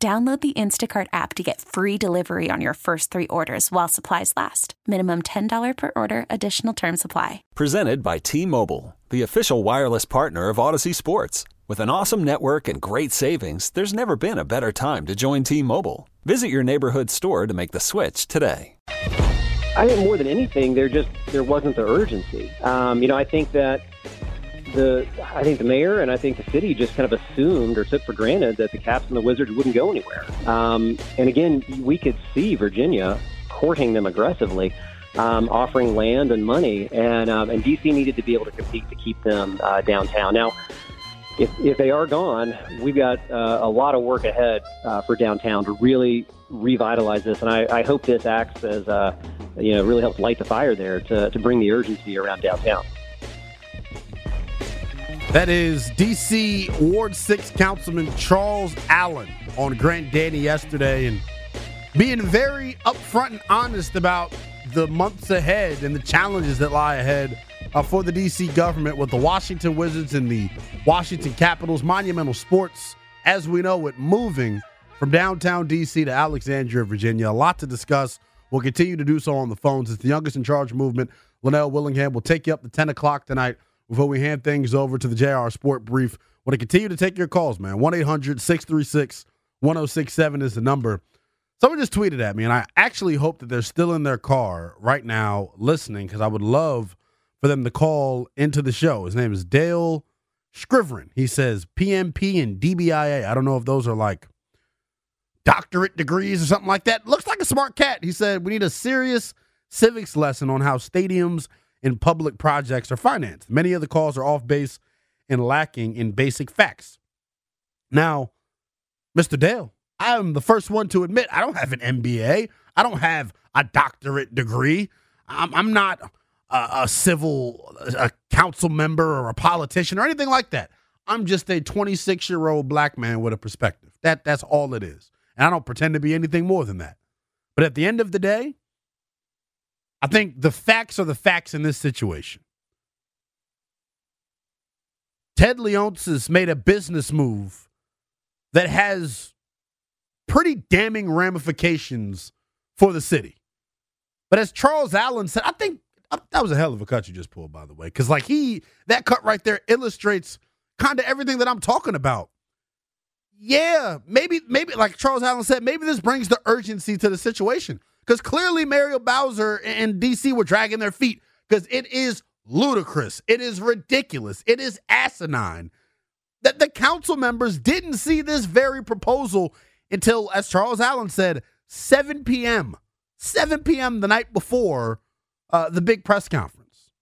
Download the Instacart app to get free delivery on your first three orders while supplies last. Minimum $10 per order, additional term supply. Presented by T Mobile, the official wireless partner of Audacy Sports. With an awesome network and great savings, there's never been a better time to join T Mobile. Visit your neighborhood store to make the switch today. I think more than anything, there just there wasn't the urgency. Um, you know, I think that the I think the mayor and I think the city just kind of assumed or took for granted that the Caps and the Wizards wouldn't go anywhere. Um, and again, we could see Virginia courting them aggressively, um, offering land and money, and um, and DC needed to be able to compete to keep them uh, downtown. Now, if if they are gone, we've got uh, a lot of work ahead uh, for downtown to really revitalize this, and I, I hope this acts as uh, you know really helps light the fire there to to bring the urgency around downtown. That is D.C. Ward 6 Councilman Charles Allen on Grant Danny yesterday and being very upfront and honest about the months ahead and the challenges that lie ahead uh, for the D.C. government with the Washington Wizards and the Washington Capitals, monumental sports, as we know it, moving from downtown D.C. to Alexandria, Virginia. A lot to discuss. We'll continue to do so on the phones. It's the youngest in charge movement. Lynnell Willingham will take you up to 10 o'clock tonight before we hand things over to the JR Sport Brief. Want to continue to take your calls, man. 1 800 636 1067 is the number. Someone just tweeted at me, and I actually hope that they're still in their car right now listening because I would love for them to call into the show. His name is Dale Scriverin. He says PMP and DBIA. I don't know if those are like doctorate degrees or something like that. Looks like a smart cat. He said we need a serious civics lesson on how stadiums in public projects are financed. Many of the calls are off base and lacking in basic facts. Now, Mr. Dale, I'm the first one to admit I don't have an MBA. I don't have a doctorate degree. I'm, I'm not a, a civil a council member or a politician or anything like that. I'm just a 26 year old black man with a perspective. That that's all it is. And I don't pretend to be anything more than that. But at the end of the day, I think the facts are the facts in this situation. Ted Leonsis made a business move that has pretty damning ramifications for the city. But as Charles Allen said, I think that was a hell of a cut you just pulled, by the way, because like he that cut right there illustrates kind of everything that I'm talking about. Yeah, maybe maybe like Charles Allen said, maybe this brings the urgency to the situation because clearly Muriel Bowser and DC were dragging their feet because it is ludicrous. It is ridiculous. It is asinine that the council members didn't see this very proposal until, as Charles Allen said, 7 p.m. 7 p.m. the night before uh, the big press conference.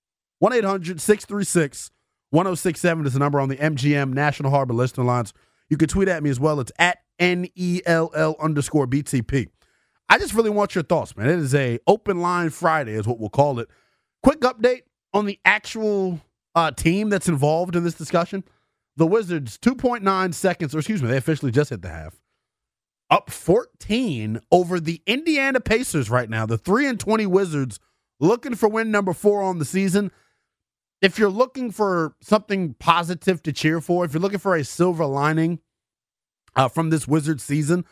1 800 636 1067 is the number on the MGM National Harbor listener lines. You can tweet at me as well. It's at N E L L underscore BTP. I just really want your thoughts, man. It is a open line Friday, is what we'll call it. Quick update on the actual uh, team that's involved in this discussion. The Wizards, 2.9 seconds, or excuse me, they officially just hit the half. Up 14 over the Indiana Pacers right now. The 3 and 20 Wizards looking for win number four on the season. If you're looking for something positive to cheer for, if you're looking for a silver lining uh, from this Wizards season,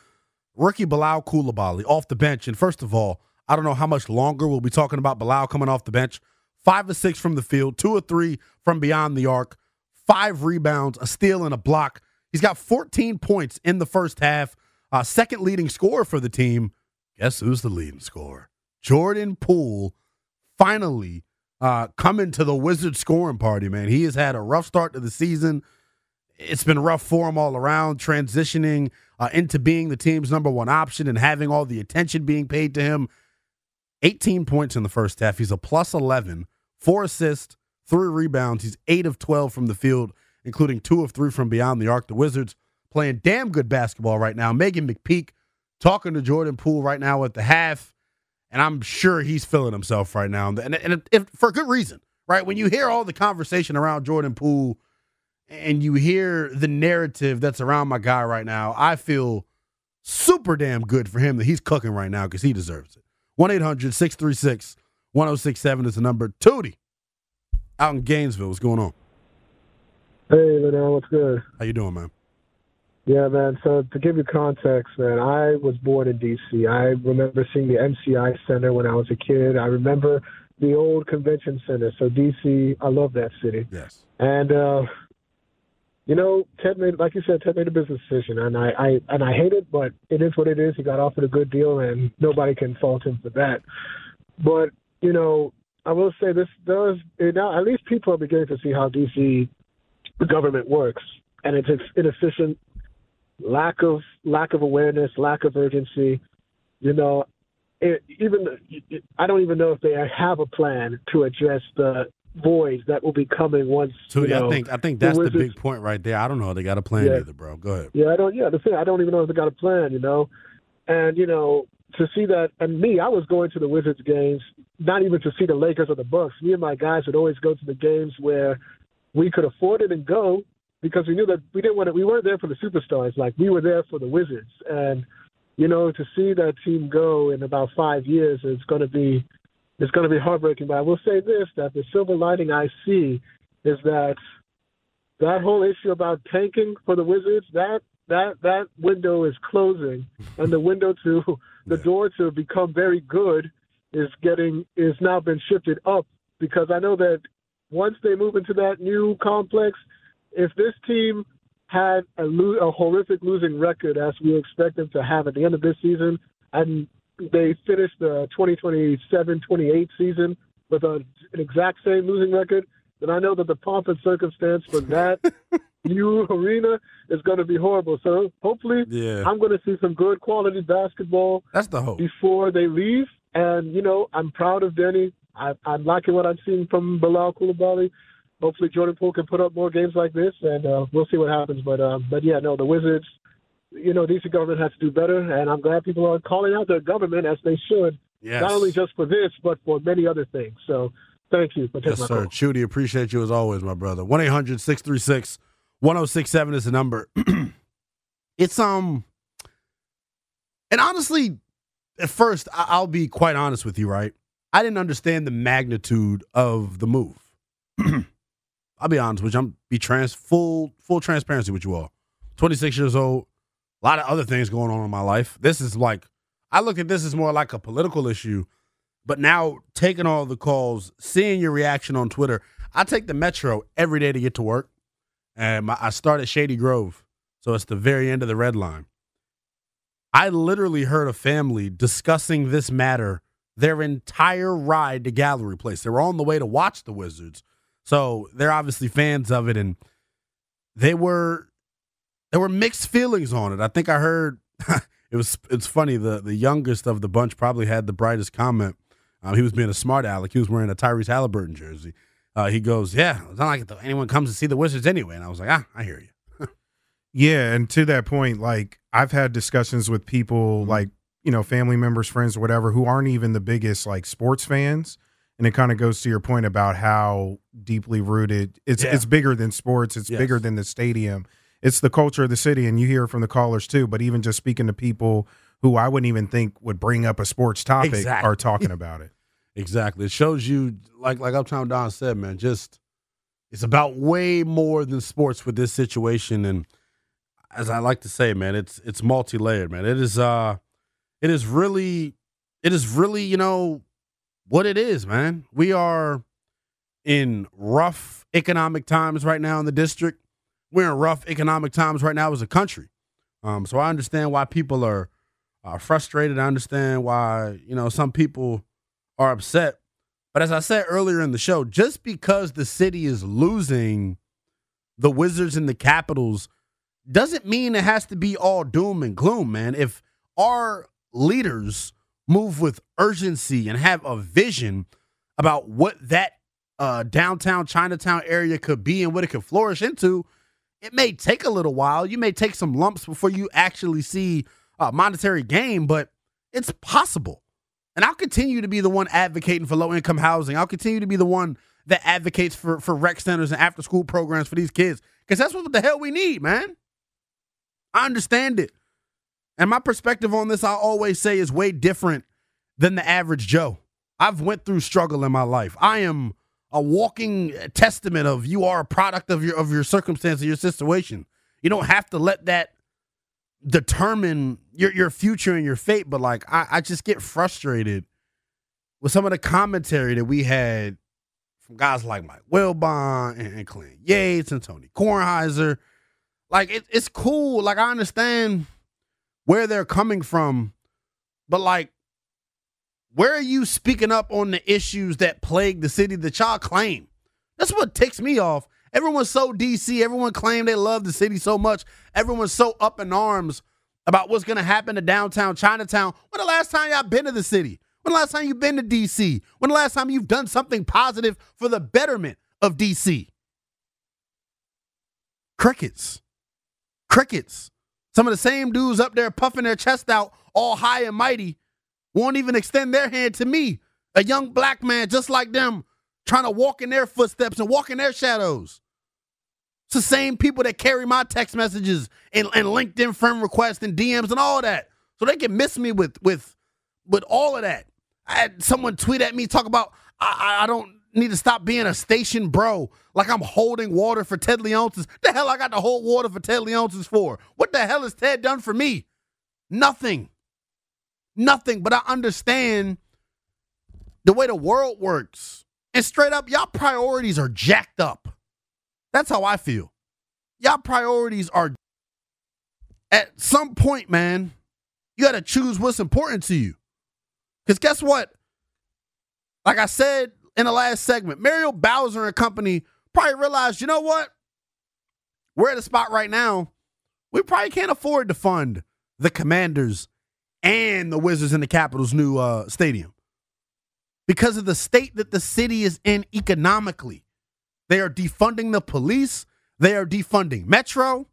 rookie Bilal Coulibaly off the bench. And first of all, I don't know how much longer we'll be talking about Bilal coming off the bench. Five or six from the field, two or three from beyond the arc, five rebounds, a steal, and a block. He's got 14 points in the first half. Uh, second leading scorer for the team. Guess who's the leading scorer? Jordan Poole finally uh, coming to the Wizard scoring party, man. He has had a rough start to the season it's been rough for him all around, transitioning uh, into being the team's number one option and having all the attention being paid to him. 18 points in the first half. He's a plus 11, four assists, three rebounds. He's eight of 12 from the field, including two of three from beyond the arc. The Wizards playing damn good basketball right now. Meghan McPeak talking to Jordan Poole right now at the half, and I'm sure he's feeling himself right now, and, and if, for good reason, right? When you hear all the conversation around Jordan Poole and you hear the narrative that's around my guy right now, I feel super damn good for him that he's cooking right now because he deserves it. 1 800 636 1067 is the number. Tootie out in Gainesville. What's going on? Hey, Lynnell, what's good? How you doing, man? Yeah, man. So to give you context, man, I was born in D.C. I remember seeing the MCI Center when I was a kid. I remember the old convention center. So D.C., I love that city. Yes. And uh, you know, Ted made, like you said, Ted made a business decision, and I, I and I hate it, but it is what it is. He got offered a good deal, and nobody can fault him for that. But you know, I will say this does now. At least people are beginning to see how DC government works, and it's inefficient, lack of lack of awareness, lack of urgency. You know, it, even I don't even know if they have a plan to address the voids that will be coming once. So you know, I think I think that's the, the, big point right there. I don't know if they got a plan yeah. either, bro. Go ahead. Yeah, I don't. Yeah, the thing I don't even know if they got a plan. You know, and you know to see that. And me, I was going to the Wizards games, not even to see the Lakers or the Bucks. Me and my guys would always go to the games where we could afford it and go because we knew that we didn't want to. We weren't there for the superstars. Like we were there for the Wizards, and you know to see that team go in about five years is going to be it's going to be heartbreaking. But I will say this: that the silver lining I see is that that whole issue about tanking for the Wizards that that that window is closing, and the window to the door to become very good is getting is now been shifted up because I know that once they move into that new complex, if this team had a, lo- a horrific losing record as we expect them to have at the end of this season, and they finished the 2027-28 season with a, an exact same losing record, then I know that the pomp and circumstance for that new arena is going to be horrible. So hopefully, yeah. I'm going to see some good quality basketball. That's the hope before they leave. And you know, I'm proud of Deni. I, I'm liking what I'm seeing from Bilal Coulibaly. Hopefully, Jordan Poole can put up more games like this, and uh, we'll see what happens. But uh, but yeah, no, the Wizards you know, DC government has to do better, and I'm glad people are calling out their government as they should, yes. not only just for this, but for many other things. So thank you for taking yes, my sir. call. Chudy, appreciate you as always, my brother. 1 800 636 1067 is the number. it's, um, and honestly, at first, I'll be quite honest with you, right? I didn't understand the magnitude of the move. I'll be honest with you. I'm be trans full full transparency with you all. 26 years old, a lot of other things going on in my life. This is like, I look at this as more like a political issue. But now taking all the calls, seeing your reaction on Twitter, I take the Metro every day to get to work. And my, I start at Shady Grove. So it's the very end of the red line. I literally heard a family discussing this matter their entire ride to Gallery Place. They were on the way to watch the Wizards. So they're obviously fans of it. And they were there were mixed feelings on it. I think I heard it was it's funny the the youngest of the bunch probably had the brightest comment. Um, he was being a smart aleck. He was wearing a Tyrese Halliburton jersey. Uh, he goes, "Yeah, it's not like anyone comes to see the Wizards anyway." And I was like, "Ah, I hear you." yeah, and to that point, like I've had discussions with people, mm-hmm. like you know, family members, friends, or whatever, who aren't even the biggest like sports fans. And it kind of goes to your point about how deeply rooted it's. Yeah. It's bigger than sports. It's yes. bigger than the stadium it's the culture of the city, and you hear it from the callers too. But even just speaking to people who I wouldn't even think would bring up a sports topic exactly. are talking about it. Exactly. It shows you, like like Uptown Don said, man. Just it's about way more than sports with this situation, and as I like to say, man, it's it's multi layered, man. It is uh, it is really, it is really, you know, what it is, man. We are in rough economic times right now in the district we're in rough economic times right now as a country. Um, so I understand why people are, frustrated. I understand why you know some people are upset. But as I said earlier in the show, just because the city is losing the Wizards and the Capitals doesn't mean it has to be all doom and gloom, man. If our leaders move with urgency and have a vision about what that uh, downtown Chinatown area could be and what it could flourish into, it may take a little while. You may take some lumps before you actually see uh, monetary gain, but it's possible. And I'll continue to be the one advocating for low income housing. I'll continue to be the one that advocates for, for rec centers and after school programs for these kids because that's what the hell we need, man. I understand it. And my perspective on this, I always say, is way different than the average Joe. I've went through struggle in my life. I am a walking testament of you are a product of your of your circumstance, of your situation. You don't have to let that determine your your future and your fate. But like I, I just get frustrated with some of the commentary that we had from guys like Mike Wilbon and, and Clint Yates and Tony Kornheiser. Like it, it's cool. Like I understand where they're coming from, but like, where are you speaking up on the issues that plague the city that y'all claim? That's what ticks me off. Everyone's so DC. Everyone claim they love the city so much. Everyone's so up in arms about what's going to happen to downtown Chinatown. When the last time y'all been to the city? When the last time you've been to DC? When the last time you've done something positive for the betterment of DC? Crickets. Crickets. Some of the same dudes up there puffing their chest out, all high and mighty, won't even extend their hand to me, a young black man just like them, trying to walk in their footsteps and walk in their shadows. It's the same people that carry my text messages and, and LinkedIn friend requests and DMs and all that. So they can miss me with with with all of that. I had someone tweet at me talk about I, I don't need to stop being a station bro. Like I'm holding water for Ted Leonsis. The hell I got to hold water for Ted Leonsis for? What the hell has Ted done for me? Nothing. Nothing. But I understand the way the world works. And straight up, y'all priorities are jacked up. That's how I feel. Y'all priorities are at some point, man, you got to choose what's important to you. Because guess what? Like I said in the last segment, Muriel Bowser and company probably realized, you know what? We're at a spot right now. We probably can't afford to fund the Commanders and the Wizards in the Capitals' new uh, stadium because of the state that the city is in economically. They are defunding the police. They are defunding Metro.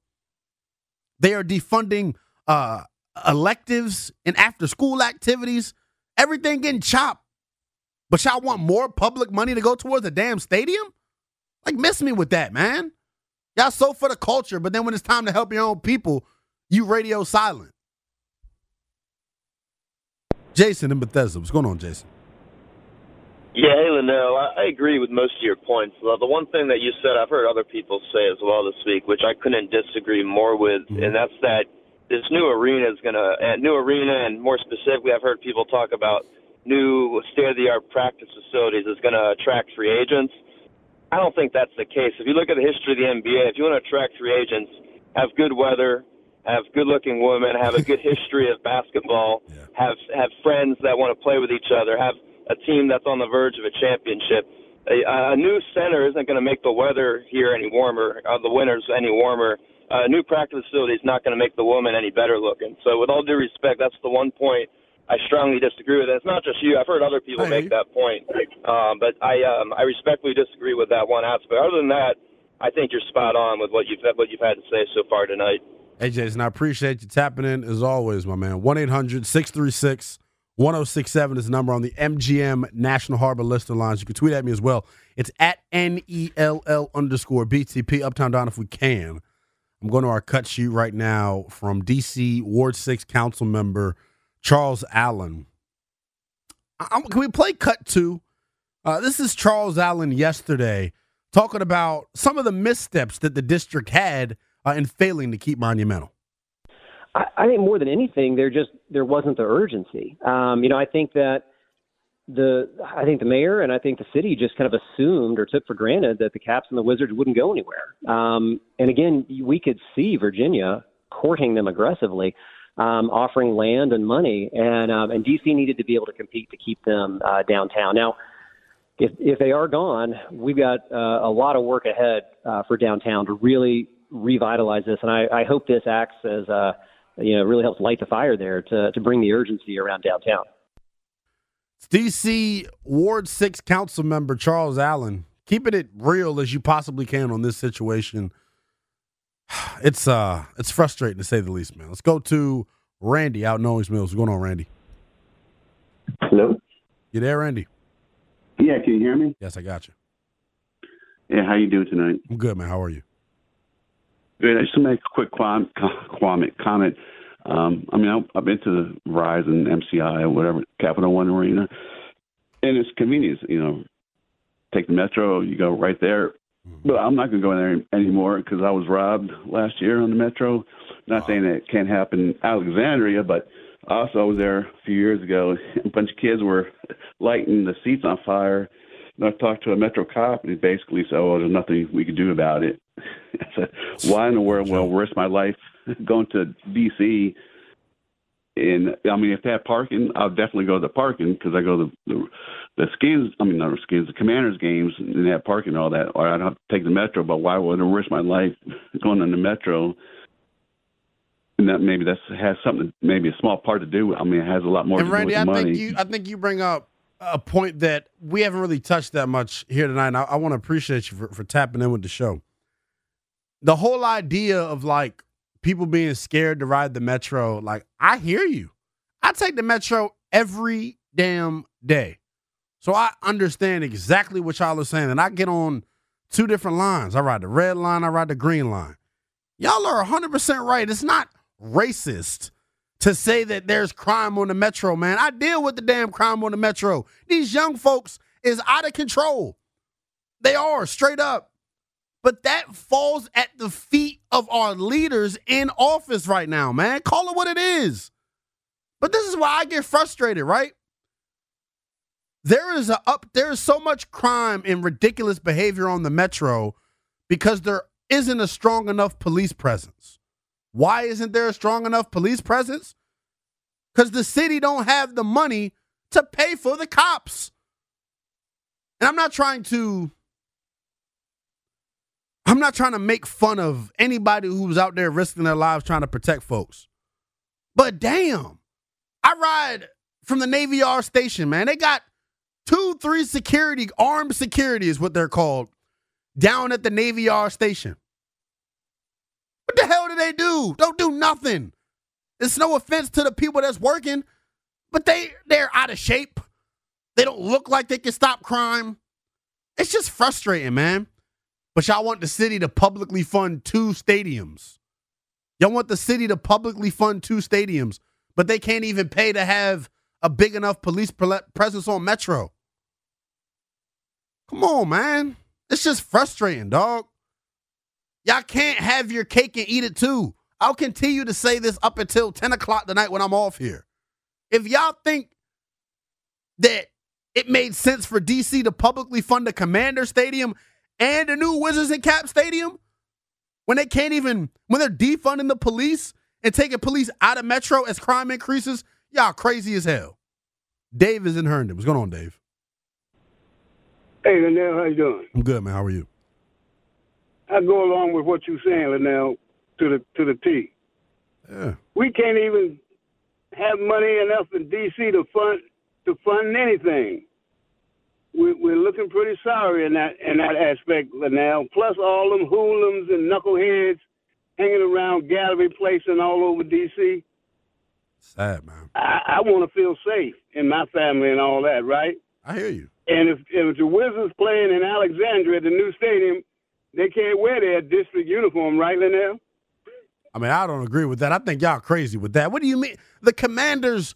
They are defunding uh, electives and after school activities. Everything getting chopped. But y'all want more public money to go towards a damn stadium? Like, miss me with that, man. Y'all so for the culture, but then when it's time to help your own people, you radio silent. Jason in Bethesda. What's going on, Jason? Yeah, hey, Lynnell, I, I agree with most of your points. Well, the one thing that you said, I've heard other people say as well this week, which I couldn't disagree more with, mm-hmm. and that's that this new arena is going to, and new arena, and more specifically, I've heard people talk about new state of the art practice facilities is going to attract free agents. I don't think that's the case. If you look at the history of the NBA, if you want to attract free agents, have good weather, have good looking women, have a good history of basketball, yeah. have have friends that want to play with each other, have a team that's on the verge of a championship. A, a new center isn't going to make the weather here any warmer, uh, the winters any warmer. Uh, a new practice facility is not going to make the woman any better looking. So, with all due respect, that's the one point I strongly disagree with. And it's not just you. I've heard other people make that point, um, but I um, I respectfully disagree with that one aspect. Other than that, I think you're spot on with what you've what you've had to say so far tonight. Hey, Jason, I appreciate you tapping in as always, my man. 1 800 636 1067 is the number on the MGM National Harbor Lister lines. You can tweet at me as well. It's at N E L L underscore BTP, Uptown Don if we can. I'm going to our cut sheet right now from DC Ward 6 council member Charles Allen. I'm, can we play cut two? Uh, this is Charles Allen yesterday talking about some of the missteps that the district had uh, in failing to keep Monumental. I, I think more than anything, there just there wasn't the urgency. Um, you know, I think that the I think the mayor and I think the city just kind of assumed or took for granted that the Caps and the Wizards wouldn't go anywhere. Um, and again, we could see Virginia courting them aggressively, um, offering land and money, and um, and DC needed to be able to compete to keep them uh, downtown. Now, if if they are gone, we've got uh, a lot of work ahead uh, for downtown to really revitalize this, and I, I hope this acts as a you know, really helps light the fire there to, to bring the urgency around downtown. DC Ward 6 Council member Charles Allen, keeping it real as you possibly can on this situation. It's uh it's frustrating to say the least, man. Let's go to Randy out in Owings Mills. What's going on, Randy? Hello? You there, Randy? Yeah, can you hear me? Yes, I got you. Yeah, how you doing tonight? I'm good, man. How are you? Good. I just to make a quick comment. comment. Um, I mean, I've been to the Verizon, MCI, or whatever, Capital One Arena, and it's convenience. You know, take the metro, you go right there. But I'm not going to go in there anymore because I was robbed last year on the metro. Not saying that it can't happen in Alexandria, but also I was there a few years ago. A bunch of kids were lighting the seats on fire. And I talked to a metro cop, and he basically said, "Oh, there's nothing we can do about it." I said, "Why in the world will I risk my life going to D.C.?" And I mean, if they have parking, I'll definitely go to the parking because I go to the, the the skins. I mean, not the skins, the Commanders games, and they have parking and all that. Or I'd have to take the metro. But why would I risk my life going on the metro? And that maybe that has something, maybe a small part to do. with I mean, it has a lot more and to Randy, do with I think you I think you bring up a point that we haven't really touched that much here tonight. And I, I want to appreciate you for, for tapping in with the show. The whole idea of like people being scared to ride the metro, like I hear you. I take the metro every damn day. So I understand exactly what y'all are saying. And I get on two different lines. I ride the red line, I ride the green line. Y'all are 100% right. It's not racist to say that there's crime on the metro, man. I deal with the damn crime on the metro. These young folks is out of control. They are straight up. But that falls at the feet of our leaders in office right now, man. Call it what it is. But this is why I get frustrated, right? There is a up there is so much crime and ridiculous behavior on the metro because there isn't a strong enough police presence. Why isn't there a strong enough police presence? Because the city don't have the money to pay for the cops. And I'm not trying to I'm not trying to make fun of anybody who's out there risking their lives trying to protect folks. But damn, I ride from the Navy Yard station, man. They got two, three security, armed security is what they're called, down at the Navy Yard station. What the hell do they do? Don't do nothing. It's no offense to the people that's working, but they they're out of shape. They don't look like they can stop crime. It's just frustrating, man. But y'all want the city to publicly fund two stadiums. Y'all want the city to publicly fund two stadiums, but they can't even pay to have a big enough police presence on Metro. Come on, man. It's just frustrating, dog. Y'all can't have your cake and eat it too. I'll continue to say this up until 10 o'clock tonight when I'm off here. If y'all think that it made sense for DC to publicly fund the Commander Stadium and the new Wizards and Cap Stadium when they can't even, when they're defunding the police and taking police out of Metro as crime increases, y'all crazy as hell. Dave is in Herndon. What's going on, Dave? Hey, Lynnell, how you doing? I'm good, man. How are you? I go along with what you're saying, Lynnell, to the to the T. Yeah. We can't even have money enough in D.C. to fund to fund anything. We, we're looking pretty sorry in that in that aspect, Lynnell. Plus all them hoodlums and knuckleheads hanging around Gallery Place and all over D.C. Sad, man. I, I want to feel safe in my family and all that, right? I hear you. And if if the Wizards playing in Alexandria at the new stadium, they can't wear their district uniform, right, Lynnell? I mean, I don't agree with that. I think y'all crazy with that. What do you mean? The Commanders,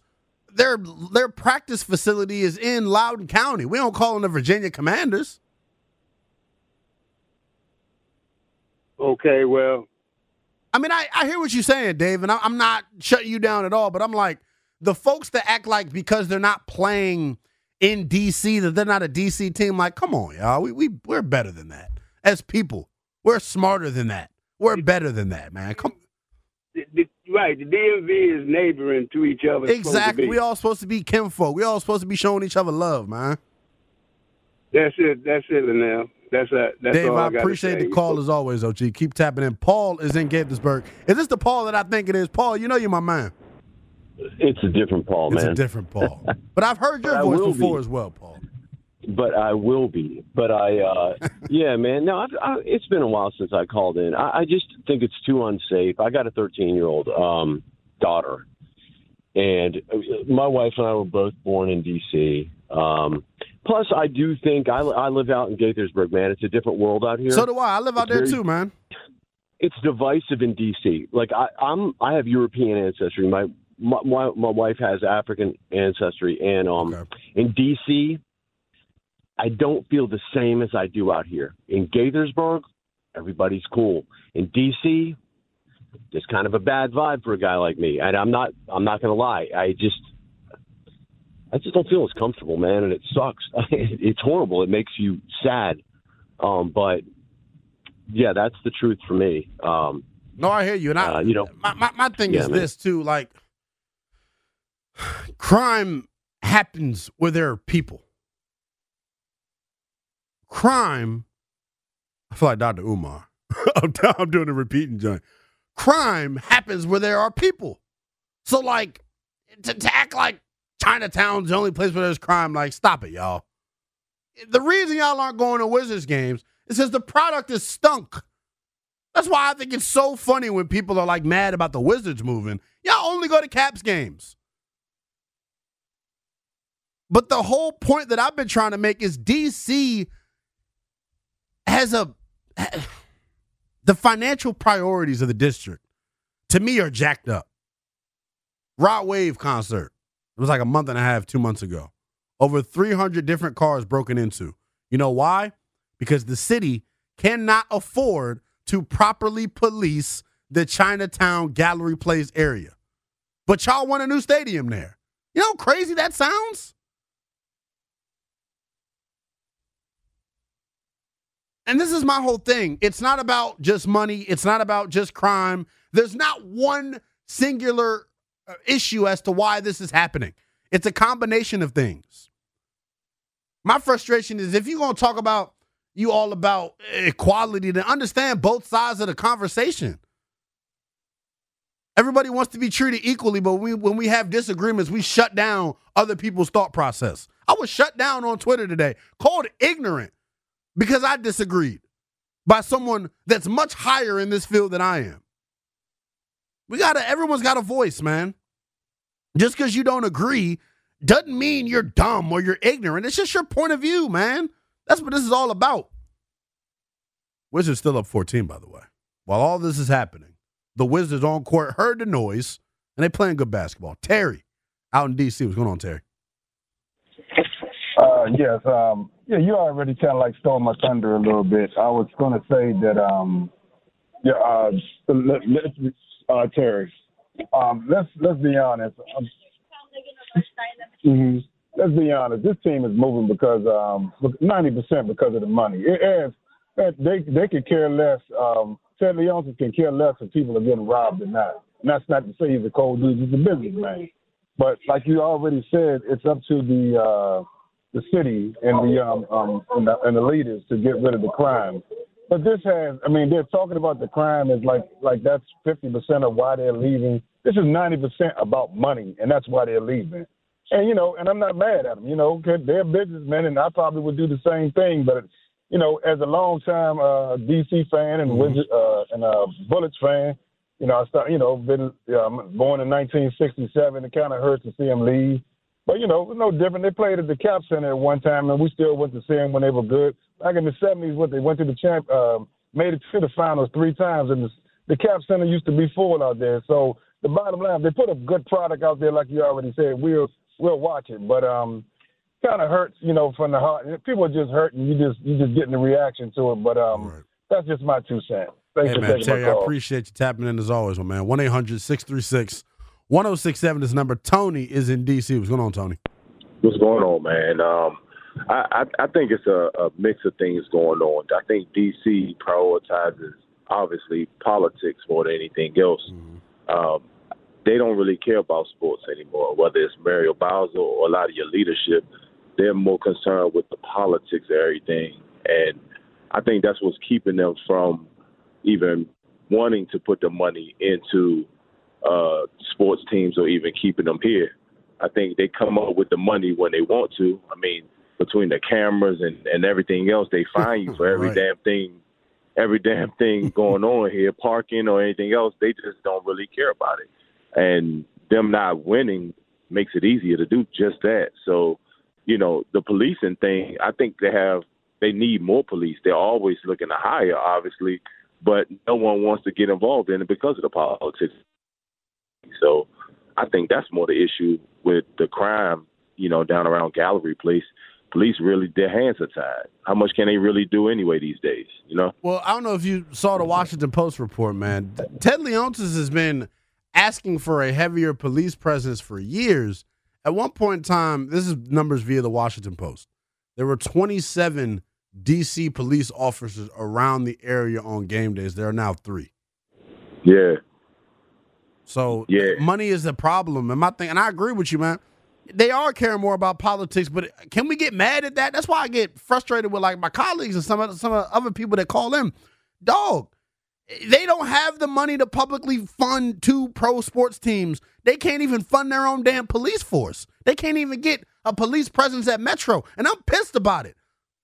their their practice facility is in Loudoun County. We don't call them the Virginia Commanders. Okay, well, I mean, I, I hear what you're saying, Dave, and I, I'm not shutting you down at all. But I'm like the folks that act like because they're not playing in DC that they're not a DC team. Like, come on, y'all. We we we're better than that as people. We're smarter than that. We're better than that, man. Come the, the, right, the DMV is neighboring to each other. it's supposed to exactly. We all supposed to be kinfolk. We all supposed to be showing each other love, man. That's it. That's it, Lynnell. That's that. That's Dave, all I, I appreciate say. the call as always, OG. Keep tapping in. Paul is in Gaithersburg. Is this the Paul that I think it is? Paul, you know you're my man. It's a different Paul, It's man. It's a different Paul. But I've heard your But voice before be. as well, Paul. But I will be. But I, uh, yeah, man. No, I've, I, it's been a while since I called in. I, I just think it's too unsafe. I got a 13 year old um, daughter, and uh, my wife and I were both born in D.C. Um, plus, I do think I, I live out in Gaithersburg, man. It's a different world out here. So do I. I live out It's there very- too, man. it's divisive in DC. Like I, I'm, I have European ancestry. My my my, my wife has African ancestry, and um, Okay. in DC, I don't feel the same as I do out here. In Gaithersburg, everybody's cool. In DC, there's kind of a bad vibe for a guy like me, and I'm not. I'm not gonna lie. I just. I just don't feel as comfortable, man, and it sucks. it's horrible. It makes you sad. Um, but yeah, that's the truth for me. Um, No, I hear you. And I, Uh, you know- my, my, my thing Yeah, is man. this too. Like, crime happens where there are people. Crime, I feel like Dr. Umar. I'm, doing a repeating joint. Crime happens where there are people. So, like, to, to act like Chinatown's the only place where there's crime, like, stop it, y'all. The reason y'all aren't going to Wizards games is because the product is stunk. That's why I think it's so funny when people are like mad about the Wizards moving. Y'all only go to Caps games. But the whole point that I've been trying to make is DC has a the financial priorities of the district to me are jacked up. Rod Wave concert. It was like a month and a half, two months ago. Over 300 different cars broken into. You know why? Because the city cannot afford to properly police the Chinatown Gallery Place area. But y'all want a new stadium there. You know how crazy that sounds? And this is my whole thing. It's not about just money, it's not about just crime. There's not one singular uh, issue as to why this is happening. It's a combination of things. My frustration is if you're going to talk about you all about equality, then understand both sides of the conversation. Everybody wants to be treated equally, but we, when we have disagreements, we shut down other people's thought process. I was shut down on Twitter today, called ignorant because I disagreed by someone that's much higher in this field than I am. We gotta, everyone's got a voice, man. Just because you don't agree doesn't mean you're dumb or you're ignorant. It's just your point of view, man. That's what this is all about. Wizards still up 14, by the way. While all this is happening, the Wizards on court heard the noise and they playing good basketball. Terry out in DC. What's going on, Terry? Uh, yes. Um, yeah, you already kind of like stole my thunder a little bit. I was going to say that, um, yeah, uh, let, let, uh, Terry, um, let's let's be honest. Um, mhm. Let's be honest. This team is moving because um, ninety percent because of the money. It is they they could care less. Um, Ted Leonsis can care less if people are getting robbed or not. And that's not to say he's a cold dude. He's a businessman. But like you already said, it's up to the uh, the city and the um, um and the, and the leaders to get rid of the crime. But this has, I mean, they're talking about the crime as like like that's fifty percent of why they're leaving. This is ninety percent about money, and that's why they're leaving. And you know, and I'm not mad at them. You know, 'cause they're businessmen, and I probably would do the same thing. But you know, as a longtime uh, DC fan and Wizard, uh, and a Bullets fan, you know, I start, you know, been um, born in 1967. It kind of hurts to see them leave. But you know, it was no different. They played at the Cap Center at one time, and we still went to see them when they were good. Back in the '70s, what they went to the champ, uh, made it to the finals three times, and the, the Cap Center used to be full out there. So the bottom line, they put a good product out there, like you already said. We'll we'll watch it, but um, kind of hurts, you know, from the heart. People are just hurting. You just you just getting the reaction to it. But um, that's just my two cents. Thanks Hey, for man, Terry, I appreciate you tapping in as always, my man. 1 800 636 1067 is number. Tony is in D.C. What's going on, Tony? What's going on, man? Um, I, I, I think it's a, a mix of things going on. I think DC prioritizes obviously politics more than anything else. Um, they don't really care about sports anymore, whether it's Muriel Bowser or a lot of your leadership. They're more concerned with the politics of everything, and I think that's what's keeping them from even wanting to put the money into uh, sports teams or even keeping them here. I think they come up with the money when they want to. I mean, between the cameras and, and everything else, they fine you for every Right. damn thing, every damn thing going on here, parking or anything else. They just don't really care about it. And them not winning makes it easier to do just that. So, you know, the policing thing, I think they have they need more police. They're always looking to hire, obviously, but no one wants to get involved in it because of the politics. So, I think that's more the issue with the crime, you know, down around Gallery Place. Police really, their hands are tied. How much can they really do anyway these days? You know. Well, I don't know if you saw the Washington Post report, man. Ted Leonsis has been asking for a heavier police presence for years. At one point in time, this is numbers via the Washington Post. There were 27 DC police officers around the area on game days. There are now three. Yeah. So Yeah. money is the problem. And my thing, and I agree with you, man. They are caring more about politics, but can we get mad at that? That's why I get frustrated with like my colleagues and some of some of the other people that call in. Dog, they don't have the money to publicly fund two pro sports teams. They can't even fund their own damn police force. They can't even get a police presence at Metro. And I'm pissed about it.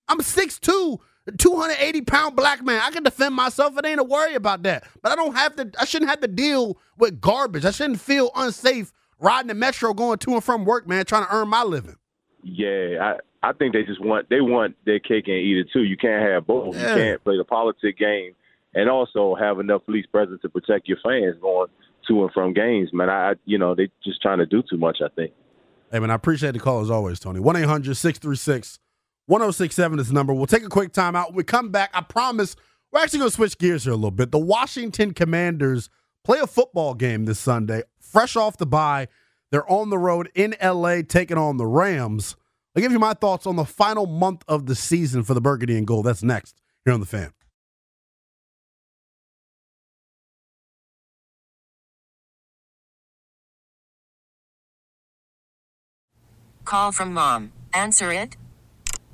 I'm 6'2, 280 pound black man. I can defend myself. It ain't a worry about that. But I don't have to, I shouldn't have to deal with garbage. I shouldn't feel unsafe riding the Metro going to and from work, man, trying to earn my living. Yeah, I I think they just want they want their cake and eat it too. You can't have both. Yeah. You can't play the politic game and also have enough police presence to protect your fans going to and from games. Man, I you know they just trying to do too much. I think. Hey, man, I appreciate the call as always, Tony. 1 800 636 1067 is the number. We'll take a quick timeout. When we come back. I promise we're actually going to switch gears here a little bit. The Washington Commanders play a football game this Sunday, fresh off the bye. They're on the road in LA taking on the Rams. I'll give you my thoughts on the final month of the season for the Burgundy and Gold. That's next here on The Fan. Call from mom. Answer it.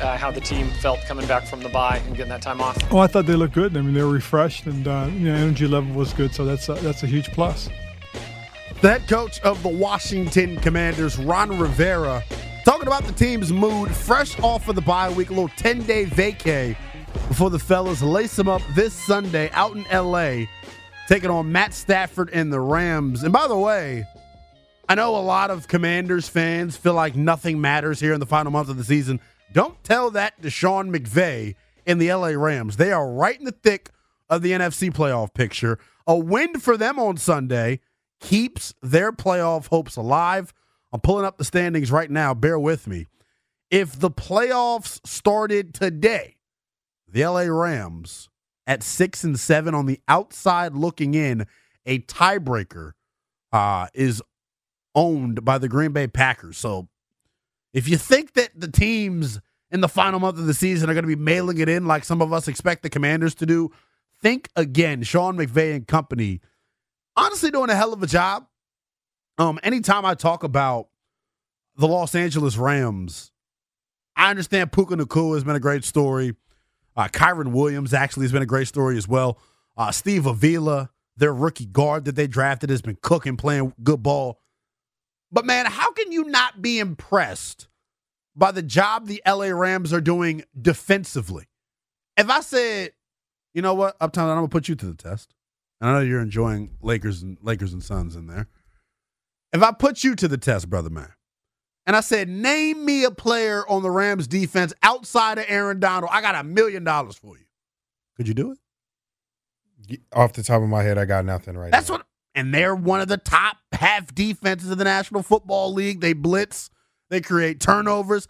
Uh, how the team felt coming back from the bye and getting that time off? Oh, I thought they looked good. I mean, they were refreshed, and uh, you know, energy level was good. So that's a, that's a huge plus. The head coach of the Washington Commanders, Ron Rivera, talking about the team's mood fresh off of the bye week, a little 10 day vacay before the fellas lace them up this Sunday out in LA, taking on Matt Stafford and the Rams. And by the way, I know a lot of Commanders fans feel like nothing matters here in the final month of the season. Don't tell that to Sean McVay and the LA Rams. They are right in the thick of the NFC playoff picture. A win for them on Sunday keeps their playoff hopes alive. I'm pulling up the standings right now. Bear with me. If the playoffs started today, the LA Rams at six and seven on the outside looking in, a tiebreaker uh, is owned by the Green Bay Packers. So if you think that the teams in the final month of the season are going to be mailing it in like some of us expect the Commanders to do, think again. Sean McVay and company honestly doing a hell of a job. Um, anytime I talk about the Los Angeles Rams, I understand Puka Nacua has been a great story. Uh, Kyren Williams actually has been a great story as well. Uh, Steve Avila, their rookie guard that they drafted, has been cooking, playing good ball. But man, how can you not be impressed by the job the LA Rams are doing defensively? If I said, you know what, Uptown, I'm gonna put you to the test. And I know you're enjoying Lakers and Lakers and Suns in there. If I put you to the test, brother man, and I said, name me a player on the Rams defense outside of Aaron Donald, I got a million dollars for you. Could you do it? Off the top of my head, I got nothing right That's what and they're one of the top half defenses of the National Football League. They blitz, they create turnovers.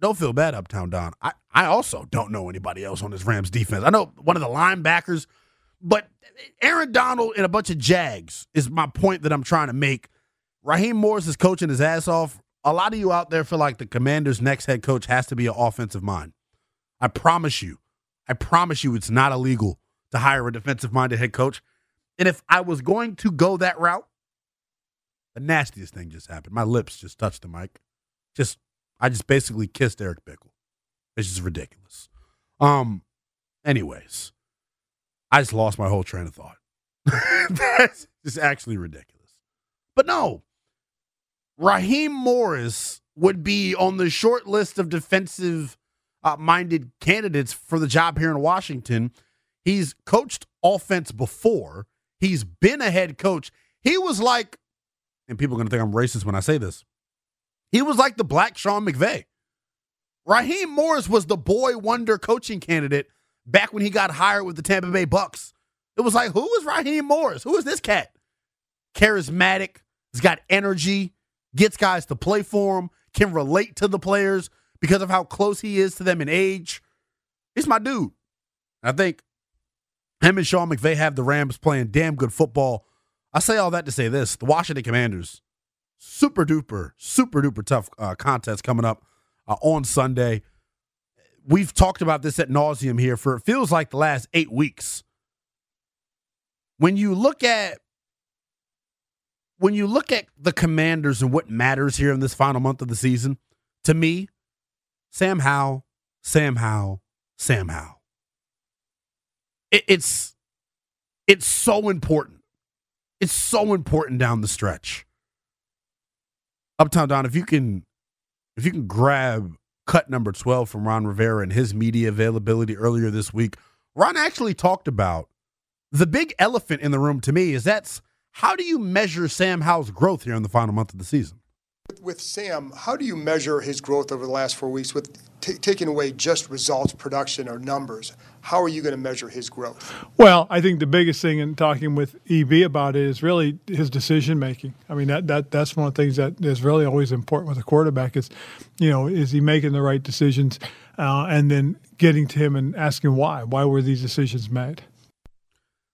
Don't feel bad, Uptown Don. I, I also don't know anybody else on this Rams defense. I know one of the linebackers, but Aaron Donald and a bunch of Jags is my point that I'm trying to make. Raheem Morris is coaching his ass off. A lot of you out there feel like the Commanders' next head coach has to be an offensive mind. I promise you, I promise you, it's not illegal to hire a defensive minded head coach. And if I was going to go that route, the nastiest thing just happened. My lips just touched the mic. Just I just basically kissed Eric Bickle. It's just ridiculous. Um, anyways, I just lost my whole train of thought. That's just actually ridiculous. But no, Raheem Morris would be on the short list of defensive uh, minded candidates for the job here in Washington. He's coached offense before. He's been a head coach. He was like, and people are going to think I'm racist when I say this. He was like the black Sean McVay. Raheem Morris was the boy wonder coaching candidate back when he got hired with the Tampa Bay Bucks. It was like, who is Raheem Morris? Who is this cat? Charismatic, he's got energy, gets guys to play for him, can relate to the players because of how close he is to them in age. He's my dude. I think him and Sean McVay have the Rams playing damn good football. I say all that to say this: the Washington Commanders, super duper, super duper tough uh, contest coming up uh, on Sunday. We've talked about this at nauseum here for it feels like the last eight weeks. When you look at when you look at the Commanders and what matters here in this final month of the season, to me, Sam Howell, Sam Howell, Sam Howell it, it's it's so important. It's so important down the stretch. Uptown Don, if you can if you can grab cut number 12 from Ron Rivera and his media availability earlier this week, Ron actually talked about the big elephant in the room to me is that's how do you measure Sam Howell's growth here in the final month of the season? With Sam, how do you measure his growth over the last four weeks with t- taking away just results, production, or numbers? How are you going to measure his growth? Well, I think the biggest thing in talking with EB about it is really his decision making. I mean, that, that that's one of the things that is really always important with a quarterback is, you know, is he making the right decisions, uh, and then getting to him and asking why. Why were these decisions made?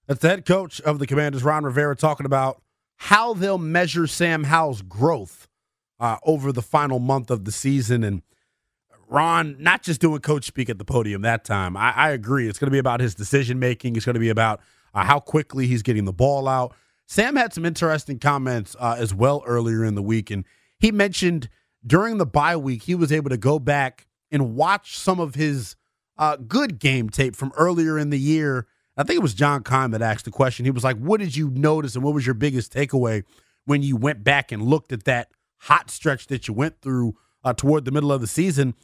That's the head coach of the Commanders, Ron Rivera, talking about how they'll measure Sam Howell's growth uh, over the final month of the season. And Ron, not just doing coach speak at the podium that time. I, I agree. It's going to be about his decision making. It's going to be about uh, how quickly he's getting the ball out. Sam had some interesting comments uh, as well earlier in the week, and he mentioned during the bye week he was able to go back and watch some of his uh, good game tape from earlier in the year. I think it was John Keim that asked the question. He was like, "What did you notice, and what was your biggest takeaway when you went back and looked at that hot stretch that you went through uh, toward the middle of the season.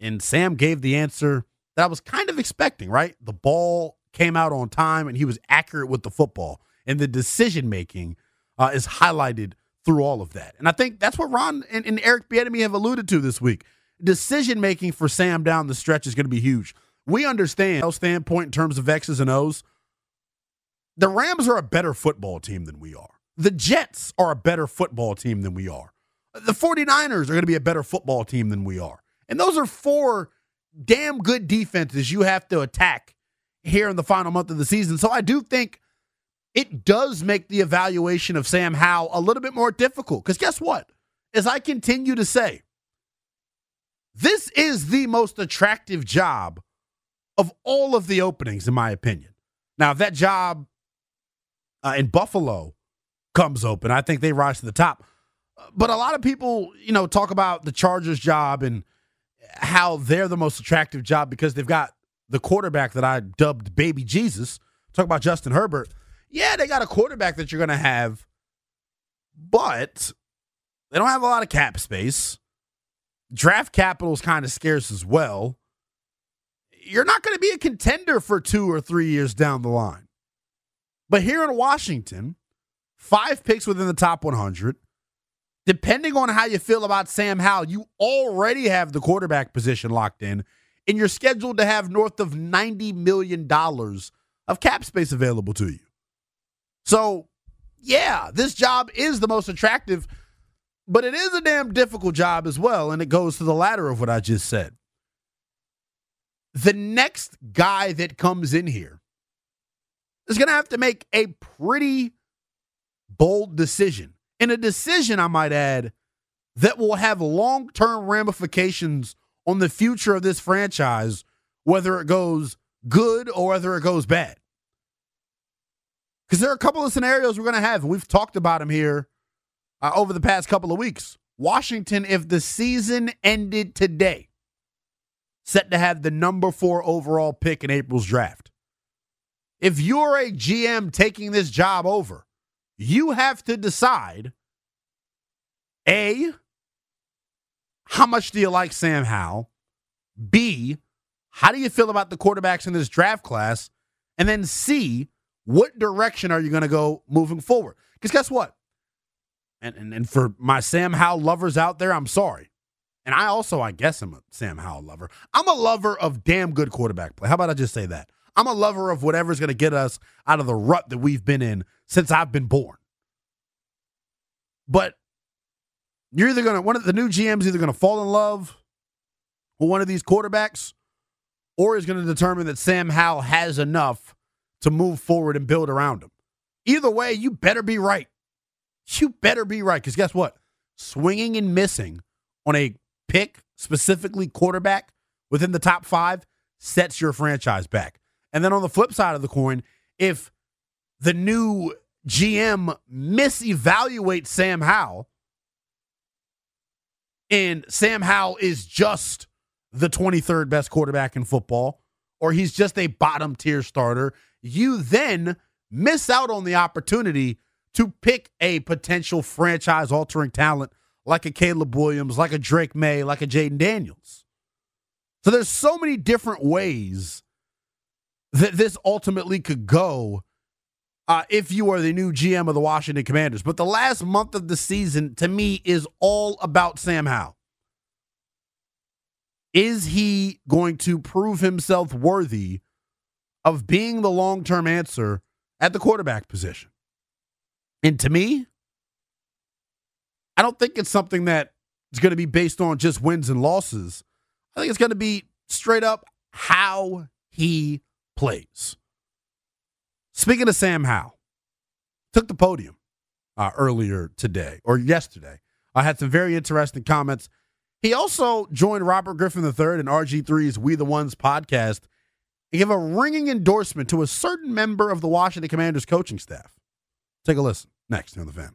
And Sam gave the answer that I was kind of expecting, right? The ball came out on time and he was accurate with the football. And the decision making uh, is highlighted through all of that. And I think that's what Ron and, and Eric Bieniemy have alluded to this week. Decision making for Sam down the stretch is going to be huge. We understand standpoint in terms of X's and O's. The Rams are a better football team than we are. The Jets are a better football team than we are. The 49ers are going to be a better football team than we are. And those are four damn good defenses you have to attack here in the final month of the season. So I do think it does make the evaluation of Sam Howell a little bit more difficult. Because guess what? As I continue to say, this is the most attractive job of all of the openings, in my opinion. Now, if that job uh, in Buffalo comes open, I think they rise to the top. But a lot of people, you know, talk about the Chargers job and how they're the most attractive job because they've got the quarterback that I dubbed Baby Jesus. Talk about Justin Herbert. Yeah, they got a quarterback that you're going to have, but they don't have a lot of cap space. Draft capital is kind of scarce as well. You're not going to be a contender for two or three years down the line. But here in Washington, five picks within the top 100. Depending on how you feel about Sam Howell, you already have the quarterback position locked in, and you're scheduled to have north of $90 million of cap space available to you. So, yeah, this job is the most attractive, but it is a damn difficult job as well, and it goes to the latter of what I just said. The next guy that comes in here is going to have to make a pretty bold decision and a decision, I might add, that will have long term ramifications on the future of this franchise, whether it goes good or whether it goes bad. Because there are a couple of scenarios we're going to have, and we've talked about them here uh, over the past couple of weeks. Washington, if the season ended today, set to have the number four overall pick in April's draft. If you're a GM taking this job over, you have to decide A, how much do you like Sam Howell? B, how do you feel about the quarterbacks in this draft class? And then C, what direction are you going to go moving forward? Because guess what? And, and, and for my Sam Howell lovers out there, I'm sorry. And I also, I guess, I'm a Sam Howell lover. I'm a lover of damn good quarterback play. How about I just say that? I'm a lover of whatever's going to get us out of the rut that we've been in since I've been born. But you're either going to, one of the new GMs either going to fall in love with one of these quarterbacks or is going to determine that Sam Howell has enough to move forward and build around him. Either way, you better be right. You better be right. Because guess what? Swinging and missing on a pick, specifically quarterback, within the top five, sets your franchise back. And then on the flip side of the coin, if the new GM misevaluates Sam Howell and Sam Howell is just the 23rd best quarterback in football, or he's just a bottom tier starter, you then miss out on the opportunity to pick a potential franchise altering talent like a Caleb Williams, like a Drake Maye, like a Jayden Daniels. So there's so many different ways that this ultimately could go uh, if you are the new GM of the Washington Commanders. But the last month of the season, to me, is all about Sam Howell. Is he going to prove himself worthy of being the long term answer at the quarterback position? And to me, I don't think it's something that is going to be based on just wins and losses. I think it's going to be straight up how he plays. Speaking of Sam Howell, took the podium uh, earlier today or yesterday. I had some very interesting comments. He also joined Robert Griffin III and RG3's We the Ones podcast and gave a ringing endorsement to a certain member of the Washington Commanders coaching staff. Take a listen next on the fan.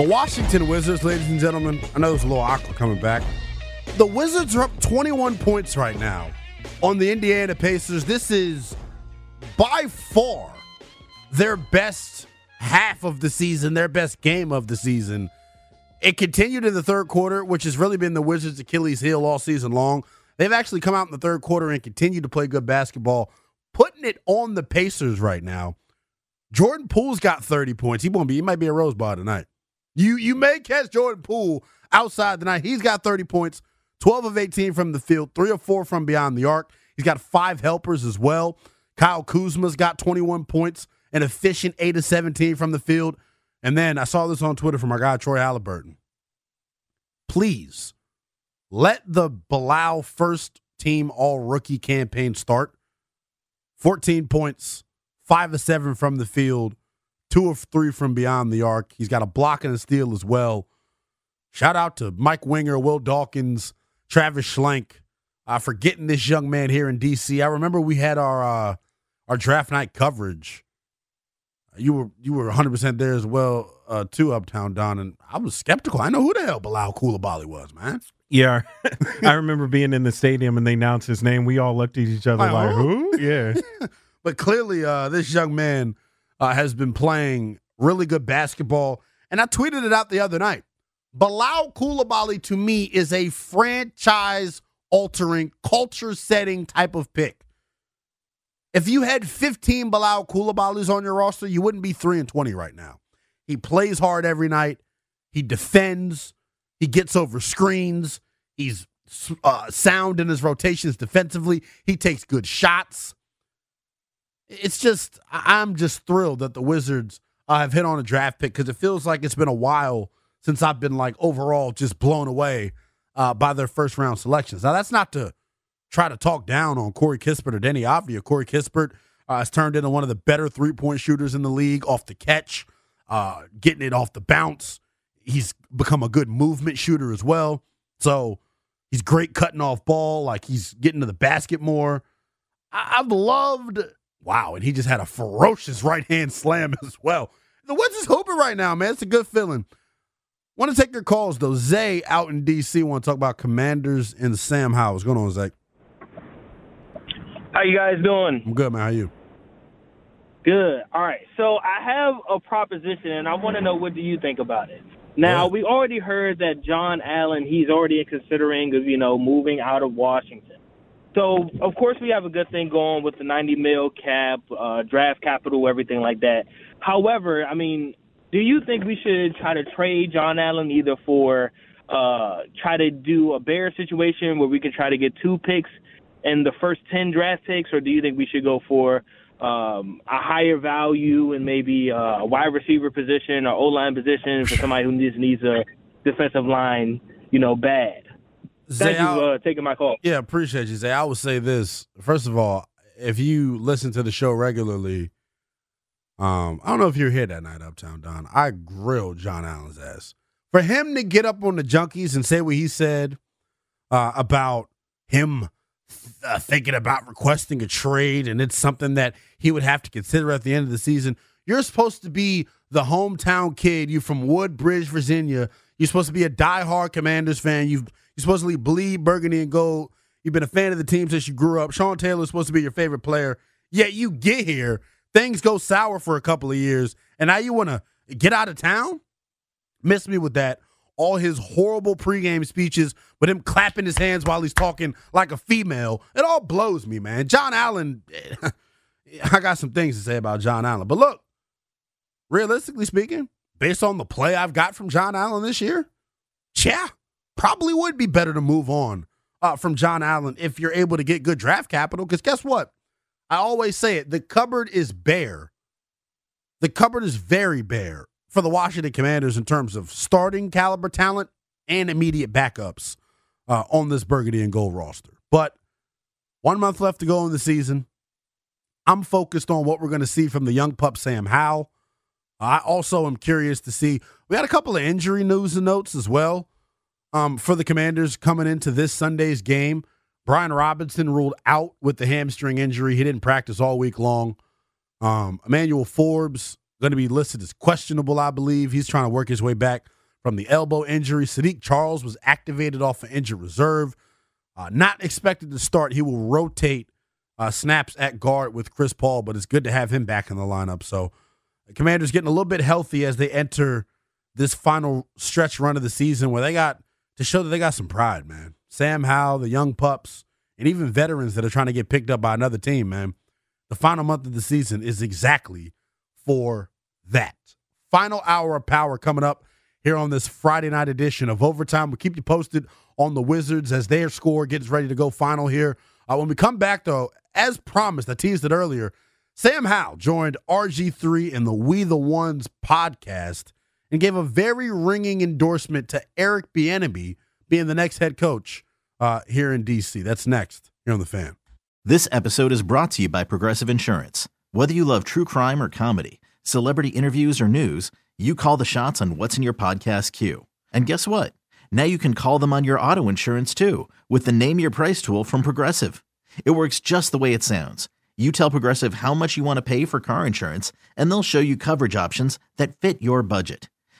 The Washington Wizards, ladies and gentlemen, I know it's a little awkward coming back. The Wizards are up 21 points right now on the Indiana Pacers. This is by far their best half of the season, their best game of the season. It continued in the third quarter, which has really been the Wizards' Achilles heel all season long. They've actually come out in the third quarter and continued to play good basketball, putting it on the Pacers right now. Jordan Poole's got 30 points. He won't be, he might be a rose bar tonight. You you may catch Jordan Poole outside tonight. He's got 30 points, 12 of 18 from the field, three or four from beyond the arc. He's got five helpers as well. Kyle Kuzma's got 21 points, an efficient 8 of 17 from the field. And then I saw this on Twitter from our guy Troy Halliburton. Please let the Bilal first team all rookie campaign start. 14 points, 5 of 7 from the field, two of three from beyond the arc. He's got a block and a steal as well. Shout out to Mike Winger, Will Dawkins, Travis Schlenk uh, for getting this young man here in DC. I remember we had our uh, our draft night coverage. You were you were 100 percent there as well uh, too, Uptown Don, and I was skeptical. I know who the hell Bilal Coulibaly was, man. Yeah, I remember being in the stadium and they announced his name. We all looked at each other like, Like, "Who?" Yeah, but clearly, uh, this young man uh, has been playing really good basketball. And I tweeted it out the other night. Bilal Coulibaly to me is a franchise altering, culture setting type of pick. If you had 15 Bilal Coulibalys on your roster, you wouldn't be 3 and 20 right now. He plays hard every night. He defends. He gets over screens. He's uh, sound in his rotations defensively. He takes good shots. It's just, I'm just thrilled that the Wizards uh, have hit on a draft pick because it feels like it's been a while since I've been like overall just blown away uh, by their first round selections. Now, that's not to try to talk down on Corey Kispert or Deni Avdija. Corey Kispert uh, has turned into one of the better three point shooters in the league off the catch, uh, getting it off the bounce. He's become a good movement shooter as well. So he's great cutting off ball, like he's getting to the basket more. I- I've loved, wow, and he just had a ferocious right hand slam as well. The Wizards hooping right now, man. It's a good feeling. Want to take your calls though. Zay out in DC want to talk about Commanders and Sam Howell. What's going on, Zay? How you guys doing? I'm good, man. How you? Good. All right. So I have a proposition, and I want to know what do you think about it. Now we already heard that John Allen he's already considering of you know moving out of Washington. So of course we have a good thing going with the 90 mil cap, uh, draft capital, everything like that. However, I mean, do you think we should try to trade John Allen either for uh, try to do a bear situation where we can try to get two picks in the first 10 draft picks, or do you think we should go for um, a higher value and maybe uh, a wide receiver position or O line position for somebody who needs needs a defensive line, you know, bad? Zay, Thank you I'll- uh, taking my call. Yeah, appreciate you, Zay. I would say this. First of all, if you listen to the show regularly, um, I don't know if you're here that night, Uptown Don. I grilled John Allen's ass. For him to get up on the junkies and say what he said uh, about him uh, thinking about requesting a trade and it's something that he would have to consider at the end of the season. You're supposed to be the hometown kid. You're from Woodbridge, Virginia. You're supposed to be a diehard Commanders fan. You've you supposedly bleed burgundy and gold. You've been a fan of the team since you grew up. Sean Taylor's supposed to be your favorite player. Yet you get here, things go sour for a couple of years, and now you want to get out of town? Miss me with that. All his horrible pregame speeches with him clapping his hands while he's talking like a female. It all blows me, man. John Allen, eh, I got some things to say about John Allen. But look, realistically speaking, based on the play I've got from John Allen this year, yeah, probably would be better to move on uh, from John Allen if you're able to get good draft capital. Because guess what? I always say it the cupboard is bare. The cupboard is very bare for the Washington Commanders in terms of starting caliber talent and immediate backups uh, on this burgundy and gold roster. But one month left to go in the season. I'm focused on what we're going to see from the young pup Sam Howell. I also am curious to see. We had a couple of injury news and notes as well um, for the Commanders coming into this Sunday's game. Brian Robinson ruled out with the hamstring injury. He didn't practice all week long. Um, Emmanuel Forbes going to be listed as questionable, I believe. He's trying to work his way back from the elbow injury. Saahdiq Charles was activated off an injured reserve. Uh, not expected to start. He will rotate uh, snaps at guard with Chris Paul, but it's good to have him back in the lineup. So, the Commanders getting a little bit healthy as they enter this final stretch run of the season where they got to show that they got some pride, man. Sam Howell, the young pups, and even veterans that are trying to get picked up by another team, man. The final month of the season is exactly for that. Final hour of power coming up here on this Friday night edition of Overtime. We'll keep you posted on the Wizards as their score gets ready to go final here. Uh, when we come back, though, as promised, I teased it earlier, Sam Howell joined RG3 in the We the Ones podcast and gave a very ringing endorsement to Eric Bieniemy being the next head coach uh, here in DC. That's next here on the Fan. This episode is brought to you by Progressive Insurance. Whether you love true crime or comedy, celebrity interviews or news, you call the shots on what's in your podcast queue. And guess what? Now you can call them on your auto insurance too with the Name Your Price tool from Progressive. It works just the way it sounds. You tell Progressive how much you want to pay for car insurance, and they'll show you coverage options that fit your budget.